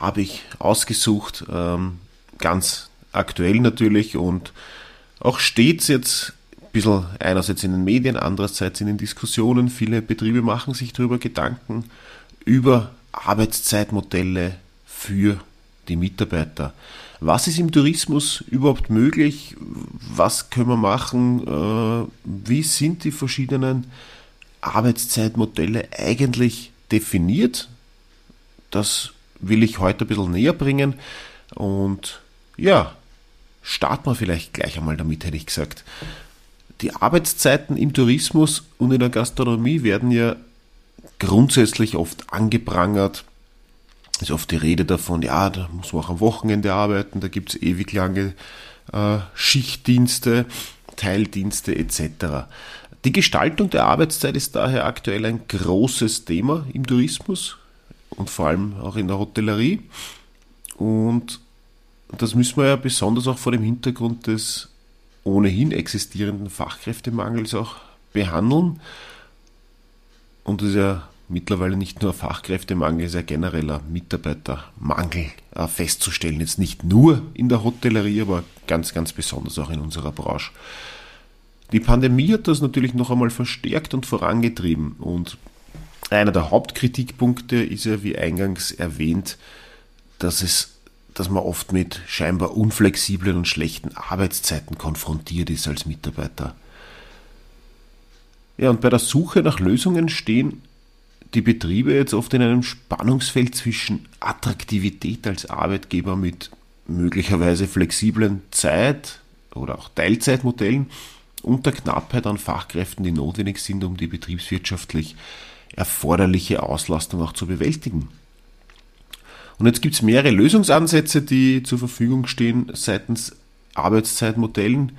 habe ich ausgesucht? Ähm, ganz aktuell natürlich und auch stets jetzt ein bisschen einerseits in den Medien, andererseits in den Diskussionen. Viele Betriebe machen sich darüber Gedanken über Arbeitszeitmodelle für die Mitarbeiter. Was ist im Tourismus überhaupt möglich? Was können wir machen? Äh, wie sind die verschiedenen Arbeitszeitmodelle eigentlich definiert? Das will ich heute ein bisschen näher bringen. Und ja, starten wir vielleicht gleich einmal damit, hätte ich gesagt. Die Arbeitszeiten im Tourismus und in der Gastronomie werden ja grundsätzlich oft angeprangert. Es ist oft die Rede davon, ja, da muss man auch am Wochenende arbeiten, da gibt es ewig lange äh, Schichtdienste, Teildienste etc. Die Gestaltung der Arbeitszeit ist daher aktuell ein großes Thema im Tourismus und vor allem auch in der Hotellerie. Und das müssen wir ja besonders auch vor dem Hintergrund des ohnehin existierenden Fachkräftemangels auch behandeln. Und das ist ja mittlerweile nicht nur Fachkräftemangel, es ist ja genereller Mitarbeitermangel äh, festzustellen. Jetzt nicht nur in der Hotellerie, aber ganz, ganz besonders auch in unserer Branche. Die Pandemie hat das natürlich noch einmal verstärkt und vorangetrieben. Und einer der Hauptkritikpunkte ist ja, wie eingangs erwähnt, dass es dass man oft mit scheinbar unflexiblen und schlechten Arbeitszeiten konfrontiert ist als Mitarbeiter. Ja, und bei der Suche nach Lösungen stehen die Betriebe jetzt oft in einem Spannungsfeld zwischen Attraktivität als Arbeitgeber mit möglicherweise flexiblen Zeit- oder auch Teilzeitmodellen und der Knappheit an Fachkräften, die notwendig sind, um die betriebswirtschaftlich erforderliche Auslastung auch zu bewältigen. Und jetzt gibt es mehrere Lösungsansätze, die zur Verfügung stehen seitens Arbeitszeitmodellen.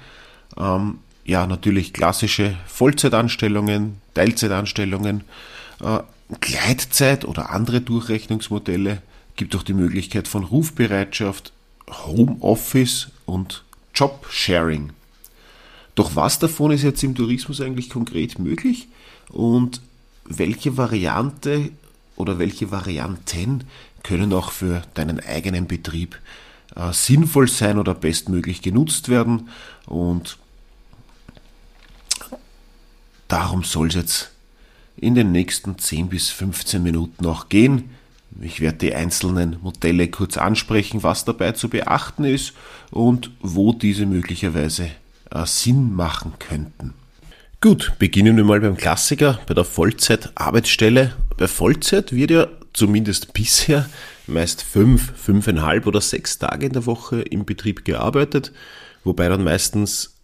Ähm, ja, natürlich klassische Vollzeitanstellungen, Teilzeitanstellungen, äh, Gleitzeit oder andere Durchrechnungsmodelle. Gibt auch die Möglichkeit von Rufbereitschaft, Homeoffice und Jobsharing. Doch was davon ist jetzt im Tourismus eigentlich konkret möglich und welche Variante oder welche Varianten können auch für deinen eigenen Betrieb äh, sinnvoll sein oder bestmöglich genutzt werden. Und darum soll es jetzt in den nächsten 10 bis 15 Minuten auch gehen. Ich werde die einzelnen Modelle kurz ansprechen, was dabei zu beachten ist und wo diese möglicherweise äh, Sinn machen könnten. Gut, beginnen wir mal beim Klassiker, bei der Vollzeitarbeitsstelle. Bei Vollzeit wird ja zumindest bisher meist fünf, fünfeinhalb oder sechs Tage in der Woche im Betrieb gearbeitet, wobei dann meistens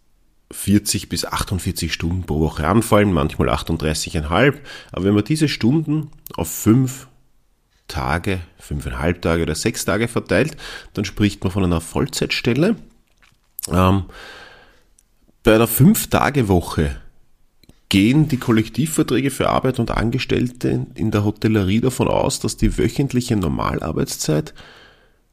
40 bis 48 Stunden pro Woche anfallen, manchmal 38,5. Aber wenn man diese Stunden auf fünf Tage, fünfeinhalb Tage oder sechs Tage verteilt, dann spricht man von einer Vollzeitstelle. Ähm, bei einer Fünf-Tage-Woche gehen die Kollektivverträge für Arbeit und Angestellte in der Hotellerie davon aus, dass die wöchentliche Normalarbeitszeit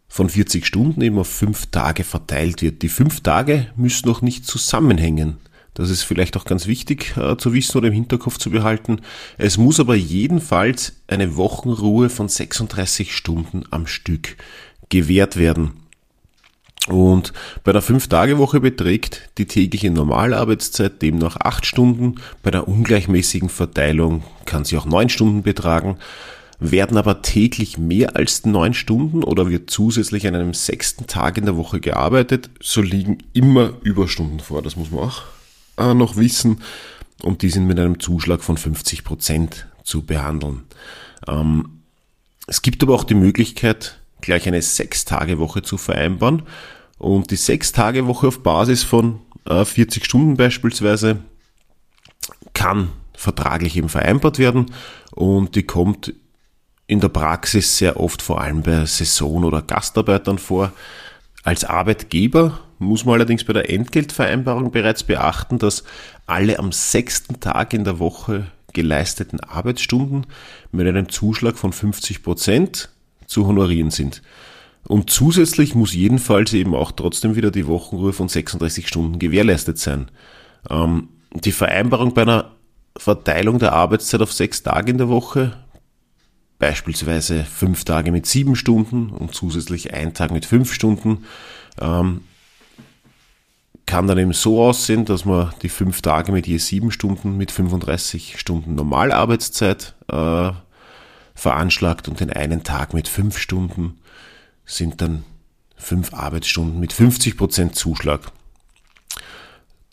von 40 Stunden eben auf fünf Tage verteilt wird. Die fünf Tage müssen noch nicht zusammenhängen. Das ist vielleicht auch ganz wichtig äh, zu wissen oder im Hinterkopf zu behalten. Es muss aber jedenfalls eine Wochenruhe von 36 Stunden am Stück gewährt werden. Und bei der 5-Tage-Woche beträgt die tägliche Normalarbeitszeit demnach 8 Stunden. Bei der ungleichmäßigen Verteilung kann sie auch 9 Stunden betragen. Werden aber täglich mehr als 9 Stunden oder wird zusätzlich an einem sechsten Tag in der Woche gearbeitet, so liegen immer Überstunden vor. Das muss man auch äh, noch wissen. Und die sind mit einem Zuschlag von 50 Prozent zu behandeln. Ähm, es gibt aber auch die Möglichkeit, gleich eine Sechs-Tage-Woche zu vereinbaren. Und die Sechs-Tage-Woche auf Basis von äh, 40 Stunden beispielsweise kann vertraglich eben vereinbart werden und die kommt in der Praxis sehr oft vor allem bei Saison- oder Gastarbeitern vor. Als Arbeitgeber muss man allerdings bei der Entgeltvereinbarung bereits beachten, dass alle am sechsten Tag in der Woche geleisteten Arbeitsstunden mit einem Zuschlag von 50 Prozent zu honorieren sind. Und zusätzlich muss jedenfalls eben auch trotzdem wieder die Wochenruhe von 36 Stunden gewährleistet sein. Ähm, die Vereinbarung bei einer Verteilung der Arbeitszeit auf sechs Tage in der Woche, beispielsweise fünf Tage mit sieben Stunden und zusätzlich ein Tag mit fünf Stunden, ähm, kann dann eben so aussehen, dass man die fünf Tage mit je sieben Stunden mit 35 Stunden Normalarbeitszeit äh, veranschlagt und den einen Tag mit fünf Stunden sind dann fünf Arbeitsstunden mit 50 Prozent Zuschlag.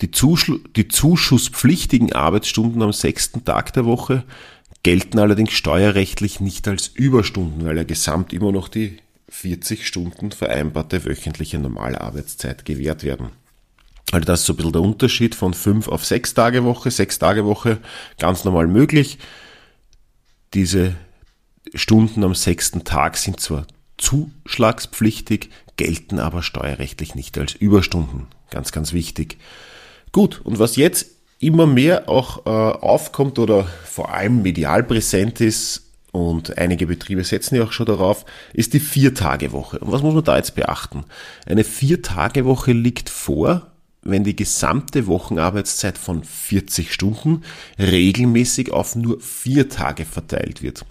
Die, Zuschl die zuschusspflichtigen Arbeitsstunden am sechsten Tag der Woche gelten allerdings steuerrechtlich nicht als Überstunden, weil ja gesamt immer noch die 40 Stunden vereinbarte wöchentliche Normalarbeitszeit gewährt werden. Also das ist so ein bisschen der Unterschied von 5 auf 6 Tage Woche. 6 Tage Woche ganz normal möglich. Diese Stunden am sechsten Tag sind zwar zuschlagspflichtig, gelten aber steuerrechtlich nicht als Überstunden. Ganz, ganz wichtig. Gut, und was jetzt immer mehr auch äh, aufkommt oder vor allem medial präsent ist, und einige Betriebe setzen ja auch schon darauf, ist die Vier-Tage-Woche. Und was muss man da jetzt beachten? Eine Vier-Tage-Woche liegt vor, wenn die gesamte Wochenarbeitszeit von 40 Stunden regelmäßig auf nur vier Tage verteilt wird.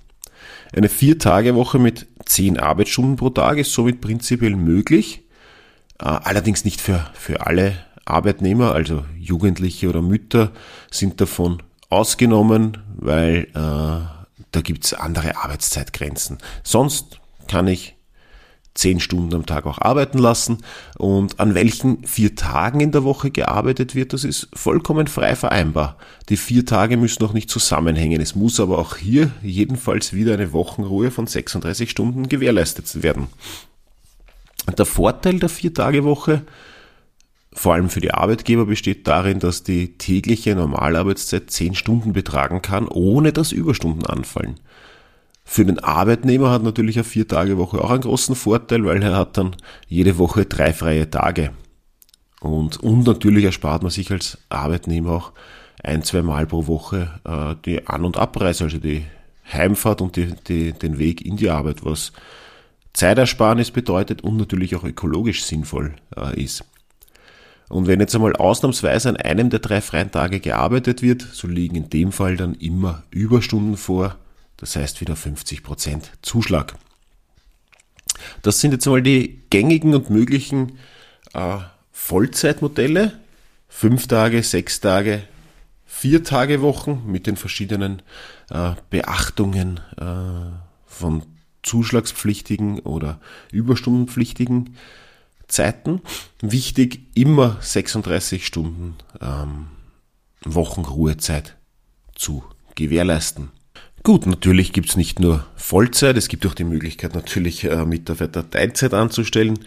Eine Vier-Tage-Woche mit 10 Arbeitsstunden pro Tag ist somit prinzipiell möglich, äh, allerdings nicht für, für alle Arbeitnehmer, also Jugendliche oder Mütter sind davon ausgenommen, weil äh, da gibt's andere Arbeitszeitgrenzen. Sonst kann ich zehn Stunden am Tag auch arbeiten lassen und an welchen vier Tagen in der Woche gearbeitet wird, das ist vollkommen frei vereinbar. Die vier Tage müssen noch nicht zusammenhängen. Es muss aber auch hier jedenfalls wieder eine Wochenruhe von 36 Stunden gewährleistet werden. Der Vorteil der Vier-Tage-Woche vor allem für die Arbeitgeber besteht darin, dass die tägliche Normalarbeitszeit 10 Stunden betragen kann, ohne dass Überstunden anfallen. Für den Arbeitnehmer hat natürlich eine Vier-Tage-Woche auch einen großen Vorteil, weil er hat dann jede Woche drei freie Tage. Und, und natürlich erspart man sich als Arbeitnehmer auch ein, zwei Mal pro Woche äh, die An- und Abreise, also die Heimfahrt und die, die, den Weg in die Arbeit, was Zeitersparnis bedeutet und natürlich auch ökologisch sinnvoll äh, ist. Und wenn jetzt einmal ausnahmsweise an einem der drei freien Tage gearbeitet wird, so liegen in dem Fall dann immer Überstunden vor, das heißt wieder 50% Zuschlag. Das sind jetzt einmal die gängigen und möglichen äh, Vollzeitmodelle. Fünf Tage, sechs Tage, vier Tage Wochen mit den verschiedenen äh, Beachtungen äh, von zuschlagspflichtigen oder überstundenpflichtigen Zeiten. Wichtig, immer 36 Stunden ähm, Wochenruhezeit zu gewährleisten. Gut, natürlich gibt's nicht nur Vollzeit, es gibt auch die Möglichkeit natürlich äh, Mitarbeiter Teilzeit anzustellen.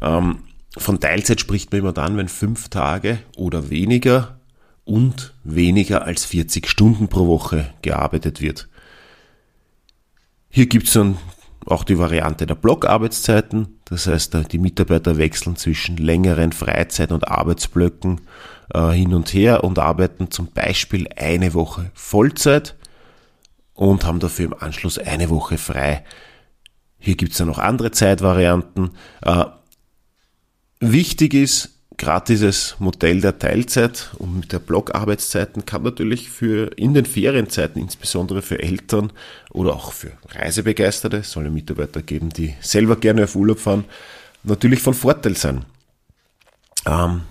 Ähm, von Teilzeit spricht man immer dann, wenn fünf Tage oder weniger und weniger als 40 Stunden pro Woche gearbeitet wird. Hier gibt's dann auch die Variante der Blockarbeitszeiten, das heißt, die Mitarbeiter wechseln zwischen längeren Freizeit- und Arbeitsblöcken äh, hin und her und arbeiten zum Beispiel eine Woche Vollzeit und haben dafür im Anschluss eine Woche frei. Hier gibt es dann noch andere Zeitvarianten. Äh, wichtig ist, gerade dieses Modell der Teilzeit und mit der Blockarbeitszeiten kann natürlich für in den Ferienzeiten, insbesondere für Eltern oder auch für Reisebegeisterte, soll es Mitarbeiter geben, die selber gerne auf Urlaub fahren, natürlich von Vorteil sein. Ähm,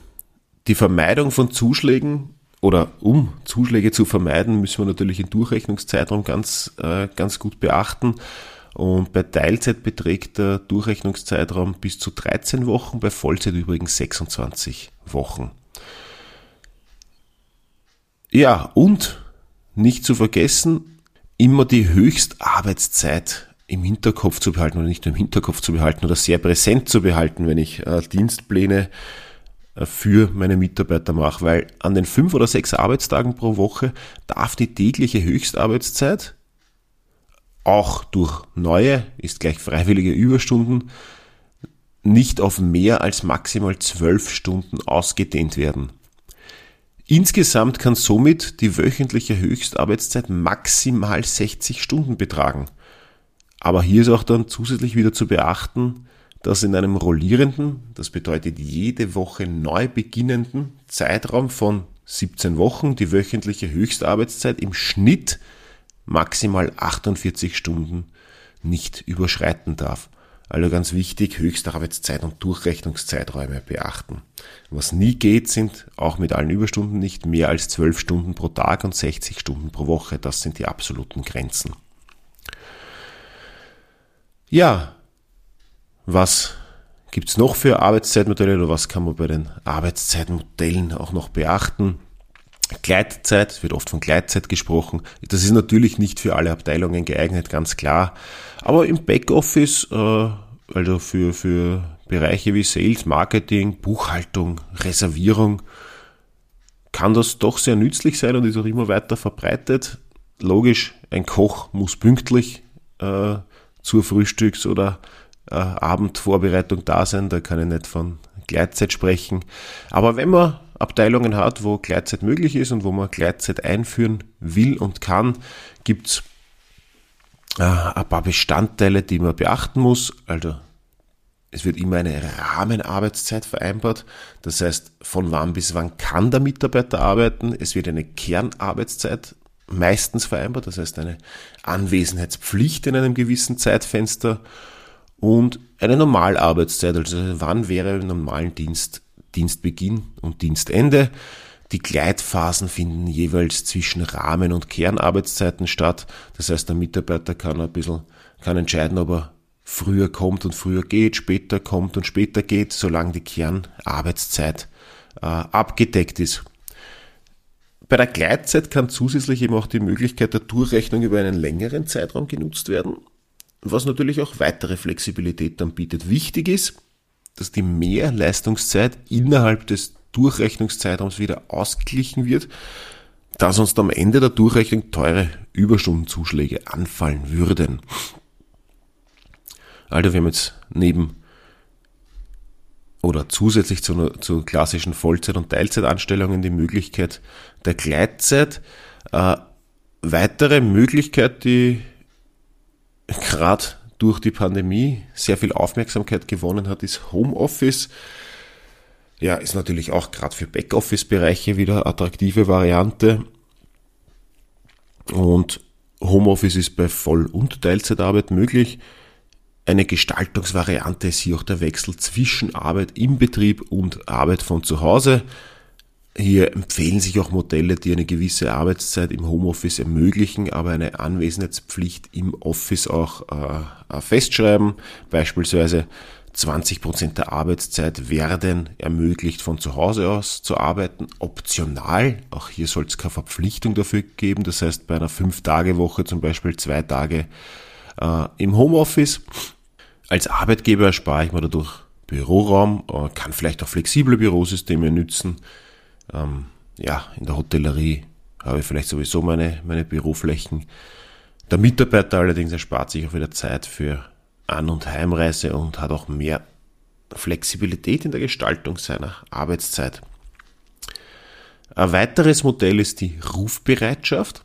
die Vermeidung von Zuschlägen oder um Zuschläge zu vermeiden, müssen wir natürlich den Durchrechnungszeitraum ganz, äh, ganz gut beachten. Und bei Teilzeit beträgt der Durchrechnungszeitraum bis zu 13 Wochen, bei Vollzeit übrigens 26 Wochen. Ja, und nicht zu vergessen, immer die Höchstarbeitszeit im Hinterkopf zu behalten oder nicht nur im Hinterkopf zu behalten oder sehr präsent zu behalten, wenn ich äh, Dienstpläne für meine Mitarbeiter mache, weil an den fünf oder sechs Arbeitstagen pro Woche darf die tägliche Höchstarbeitszeit auch durch neue, ist gleich freiwillige Überstunden, nicht auf mehr als maximal zwölf Stunden ausgedehnt werden. Insgesamt kann somit die wöchentliche Höchstarbeitszeit maximal 60 Stunden betragen. Aber hier ist auch dann zusätzlich wieder zu beachten, dass in einem rollierenden, das bedeutet jede Woche neu beginnenden Zeitraum von 17 Wochen die wöchentliche Höchstarbeitszeit im Schnitt maximal 48 Stunden nicht überschreiten darf. Also ganz wichtig, Höchstarbeitszeit und Durchrechnungszeiträume beachten. Was nie geht, sind auch mit allen Überstunden nicht mehr als 12 Stunden pro Tag und 60 Stunden pro Woche. Das sind die absoluten Grenzen. Ja, was gibt's noch für Arbeitszeitmodelle oder was kann man bei den Arbeitszeitmodellen auch noch beachten? Gleitzeit, es wird oft von Gleitzeit gesprochen. Das ist natürlich nicht für alle Abteilungen geeignet, ganz klar. Aber im Backoffice, äh, also für, für Bereiche wie Sales, Marketing, Buchhaltung, Reservierung, kann das doch sehr nützlich sein und ist auch immer weiter verbreitet. Logisch, ein Koch muss pünktlich äh, zur Frühstücks- oder äh, Abendvorbereitung da sein. Da kann ich nicht von Gleitzeit sprechen. Aber wenn man Abteilungen hat, wo Gleitzeit möglich ist und wo man Gleitzeit einführen will und kann, gibt's äh, ein paar Bestandteile, die man beachten muss. Also es wird immer eine Rahmenarbeitszeit vereinbart. Das heißt, von wann bis wann kann der Mitarbeiter arbeiten. Es wird eine Kernarbeitszeit meistens vereinbart, das heißt eine Anwesenheitspflicht in einem gewissen Zeitfenster und eine Normalarbeitszeit, also wann wäre im normalen Dienst Dienstbeginn und Dienstende. Die Gleitphasen finden jeweils zwischen Rahmen- und Kernarbeitszeiten statt. Das heißt, der Mitarbeiter kann ein bisschen, kann entscheiden, ob er früher kommt und früher geht, später kommt und später geht, solange die Kernarbeitszeit äh, abgedeckt ist. Bei der Gleitzeit kann zusätzlich eben auch die Möglichkeit der Durchrechnung über einen längeren Zeitraum genutzt werden, was natürlich auch weitere Flexibilität dann bietet. Wichtig ist, dass die Mehrleistungszeit innerhalb des Durchrechnungszeitraums wieder ausgeglichen wird, da sonst am Ende der Durchrechnung teure Überstundenzuschläge anfallen würden. Also wir haben jetzt neben oder zusätzlich zu, zu klassischen Vollzeit- und Teilzeitanstellungen die Möglichkeit der Gleitzeit. Äh, weitere Möglichkeit, die gerade durch die Pandemie sehr viel Aufmerksamkeit gewonnen hat, ist Homeoffice. Ja, ist natürlich auch gerade für Backoffice-Bereiche wieder attraktive Variante. Und Homeoffice ist bei Voll- und Teilzeitarbeit möglich. Eine Gestaltungsvariante ist hier auch der Wechsel zwischen Arbeit im Betrieb und Arbeit von zu Hause. Hier empfehlen sich auch Modelle, die eine gewisse Arbeitszeit im Homeoffice ermöglichen, aber eine Anwesenheitspflicht im Office auch äh, festschreiben. Beispielsweise 20 Prozent der Arbeitszeit werden ermöglicht, von zu Hause aus zu arbeiten. Optional, auch hier soll es keine Verpflichtung dafür geben. Das heißt, bei einer 5-Tage-Woche zum Beispiel zwei Tage äh, im Homeoffice. Als Arbeitgeber erspare ich mir dadurch Büroraum, äh, kann vielleicht auch flexible Bürosysteme nützen. Ähm, ja, in der Hotellerie habe ich vielleicht sowieso meine, meine Büroflächen. Der Mitarbeiter allerdings erspart sich auch wieder Zeit für An- und Heimreise und hat auch mehr Flexibilität in der Gestaltung seiner Arbeitszeit. Ein weiteres Modell ist die Rufbereitschaft.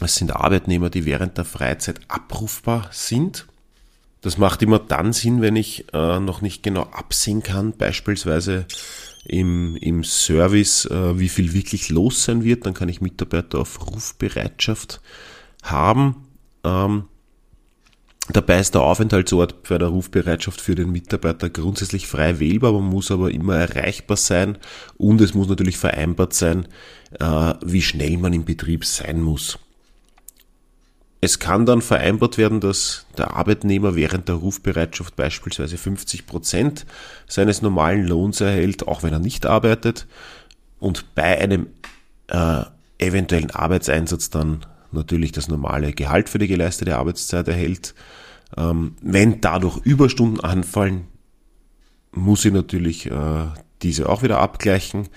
Es sind Arbeitnehmer, die während der Freizeit abrufbar sind. Das macht immer dann Sinn, wenn ich äh, noch nicht genau absehen kann, beispielsweise im, im Service, äh, wie viel wirklich los sein wird. Dann kann ich Mitarbeiter auf Rufbereitschaft haben. Ähm, Dabei ist der Aufenthaltsort bei der Rufbereitschaft für den Mitarbeiter grundsätzlich frei wählbar, man muss aber immer erreichbar sein und es muss natürlich vereinbart sein, äh, wie schnell man im Betrieb sein muss. Es kann dann vereinbart werden, dass der Arbeitnehmer während der Rufbereitschaft beispielsweise 50 Prozent seines normalen Lohns erhält, auch wenn er nicht arbeitet und bei einem äh, eventuellen Arbeitseinsatz dann natürlich das normale Gehalt für die geleistete Arbeitszeit erhält. Ähm, wenn dadurch Überstunden anfallen, muss ich natürlich äh, diese auch wieder abgleichen.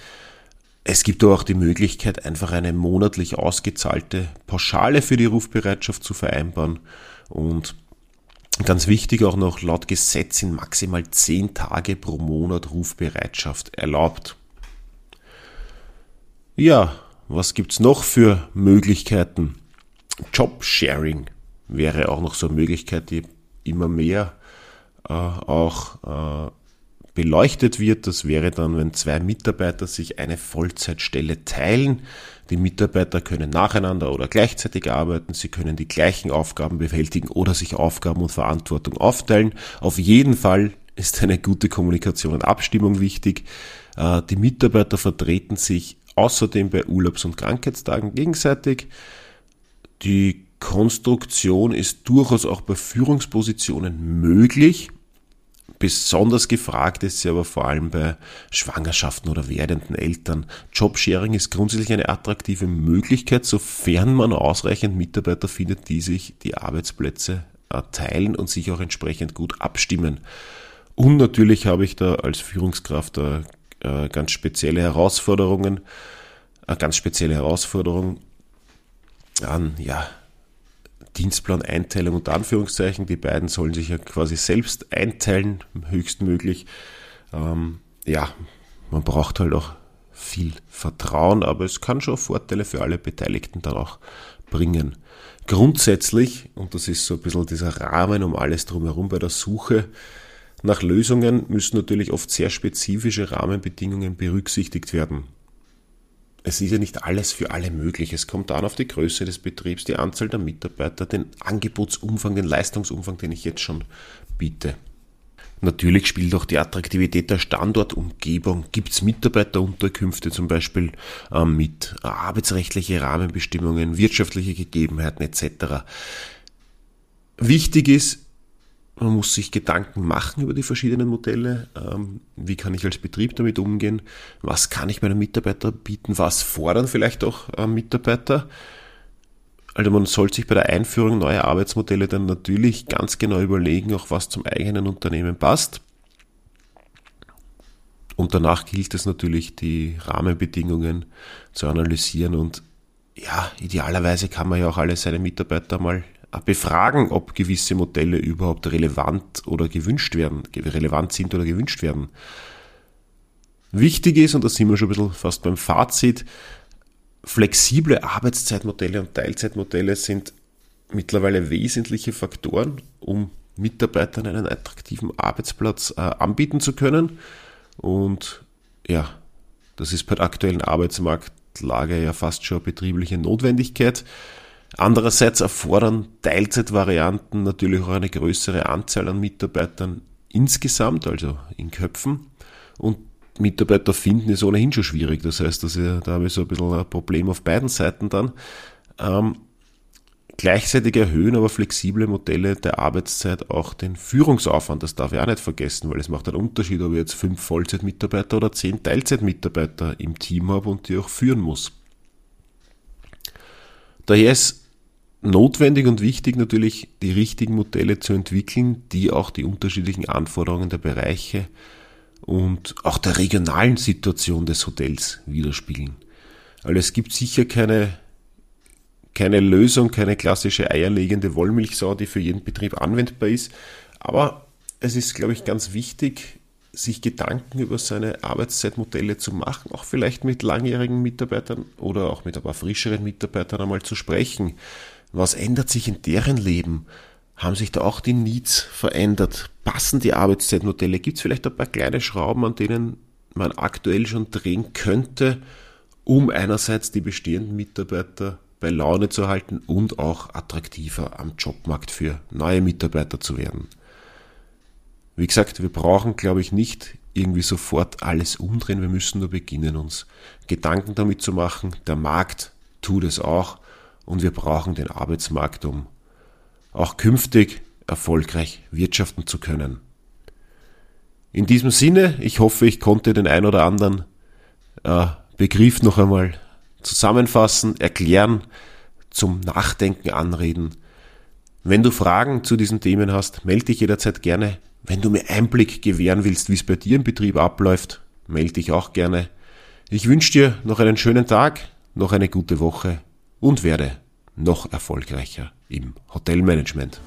Es gibt auch die Möglichkeit, einfach eine monatlich ausgezahlte Pauschale für die Rufbereitschaft zu vereinbaren. Und ganz wichtig auch noch, laut Gesetz sind maximal 10 Tage pro Monat Rufbereitschaft erlaubt. Ja, was gibt's noch für Möglichkeiten? Jobsharing wäre auch noch so eine Möglichkeit, die immer mehr äh, auch äh, beleuchtet wird. Das wäre dann, wenn zwei Mitarbeiter sich eine Vollzeitstelle teilen. Die Mitarbeiter können nacheinander oder gleichzeitig arbeiten. Sie können die gleichen Aufgaben bewältigen oder sich Aufgaben und Verantwortung aufteilen. Auf jeden Fall ist eine gute Kommunikation und Abstimmung wichtig. Äh, die Mitarbeiter vertreten sich außerdem bei Urlaubs- und Krankheitstagen gegenseitig. Die Konstruktion ist durchaus auch bei Führungspositionen möglich. Besonders gefragt ist sie aber vor allem bei Schwangerschaften oder werdenden Eltern. Jobsharing ist grundsätzlich eine attraktive Möglichkeit, sofern man ausreichend Mitarbeiter findet, die sich die Arbeitsplätze teilen und sich auch entsprechend gut abstimmen. Und natürlich habe ich da als Führungskraft äh, ganz spezielle Herausforderungen, eine ganz spezielle Herausforderung an, ja, Dienstplan-Einteilung unter Anführungszeichen. Die beiden sollen sich ja quasi selbst einteilen, höchstmöglich. Ähm, ja, man braucht halt auch viel Vertrauen, aber es kann schon Vorteile für alle Beteiligten dann auch bringen. Grundsätzlich, und das ist so ein bisschen dieser Rahmen um alles drumherum bei der Suche nach Lösungen, müssen natürlich oft sehr spezifische Rahmenbedingungen berücksichtigt werden es ist ja nicht alles für alle möglich. Es kommt an auf die Größe des Betriebs, die Anzahl der Mitarbeiter, den Angebotsumfang, den Leistungsumfang, den ich jetzt schon biete. Natürlich spielt auch die Attraktivität der Standortumgebung. Gibt es Mitarbeiterunterkünfte zum Beispiel äh, mit arbeitsrechtliche Rahmenbestimmungen, wirtschaftliche Gegebenheiten etc. Wichtig ist, man muss sich Gedanken machen über die verschiedenen Modelle. Ähm, wie kann ich als Betrieb damit umgehen? Was kann ich meinen Mitarbeitern bieten? Was fordern vielleicht auch äh, Mitarbeiter? Also man soll sich bei der Einführung neuer Arbeitsmodelle dann natürlich ganz genau überlegen, auch was zum eigenen Unternehmen passt. Und danach gilt es natürlich, die Rahmenbedingungen zu analysieren und ja, idealerweise kann man ja auch alle seine Mitarbeiter mal befragen, ob gewisse Modelle überhaupt relevant oder gewünscht werden, relevant sind oder gewünscht werden. Wichtig ist, und da sind wir schon ein bisschen fast beim Fazit, flexible Arbeitszeitmodelle und Teilzeitmodelle sind mittlerweile wesentliche Faktoren, um Mitarbeitern einen attraktiven Arbeitsplatz äh, anbieten zu können. Und ja, das ist bei der aktuellen Arbeitsmarktlage ja fast schon eine betriebliche Notwendigkeit. Andererseits erfordern Teilzeitvarianten natürlich auch eine größere Anzahl an Mitarbeitern insgesamt, also in Köpfen. Und Mitarbeiter finden ist ohnehin schon schwierig. Das heißt, dass ich, da habe ich so ein bisschen ein Problem auf beiden Seiten dann. Ähm, gleichzeitig erhöhen aber flexible Modelle der Arbeitszeit auch den Führungsaufwand. Das darf ich auch nicht vergessen, weil es macht einen Unterschied, ob ich jetzt fünf Vollzeitmitarbeiter oder zehn Teilzeitmitarbeiter im Team habe und die auch führen muss. Daher ist notwendig und wichtig natürlich, die richtigen Modelle zu entwickeln, die auch die unterschiedlichen Anforderungen der Bereiche und auch der regionalen Situation des Hotels widerspiegeln. Also es gibt sicher keine, keine Lösung, keine klassische eierlegende Wollmilchsau, die für jeden Betrieb anwendbar ist, aber es ist, glaube ich, ganz wichtig, sich Gedanken über seine Arbeitszeitmodelle zu machen, auch vielleicht mit langjährigen Mitarbeitern oder auch mit ein paar frischeren Mitarbeitern einmal zu sprechen. Was ändert sich in deren Leben? Haben sich da auch die Needs verändert? Passen die Arbeitszeitmodelle? Gibt es vielleicht ein paar kleine Schrauben, an denen man aktuell schon drehen könnte, um einerseits die bestehenden Mitarbeiter bei Laune zu halten und auch attraktiver am Jobmarkt für neue Mitarbeiter zu werden? Wie gesagt, wir brauchen, glaube ich, nicht irgendwie sofort alles umdrehen. Wir müssen nur beginnen, uns Gedanken damit zu machen. Der Markt tut es auch und wir brauchen den Arbeitsmarkt, um auch künftig erfolgreich wirtschaften zu können. In diesem Sinne, ich hoffe, ich konnte den ein oder anderen äh, Begriff noch einmal zusammenfassen, erklären, zum Nachdenken anreden. Wenn du Fragen zu diesen Themen hast, melde dich jederzeit gerne wenn du mir Einblick gewähren willst, wie es bei dir im Betrieb abläuft, melde dich auch gerne. Ich wünsche dir noch einen schönen Tag, noch eine gute Woche und werde noch erfolgreicher im Hotelmanagement.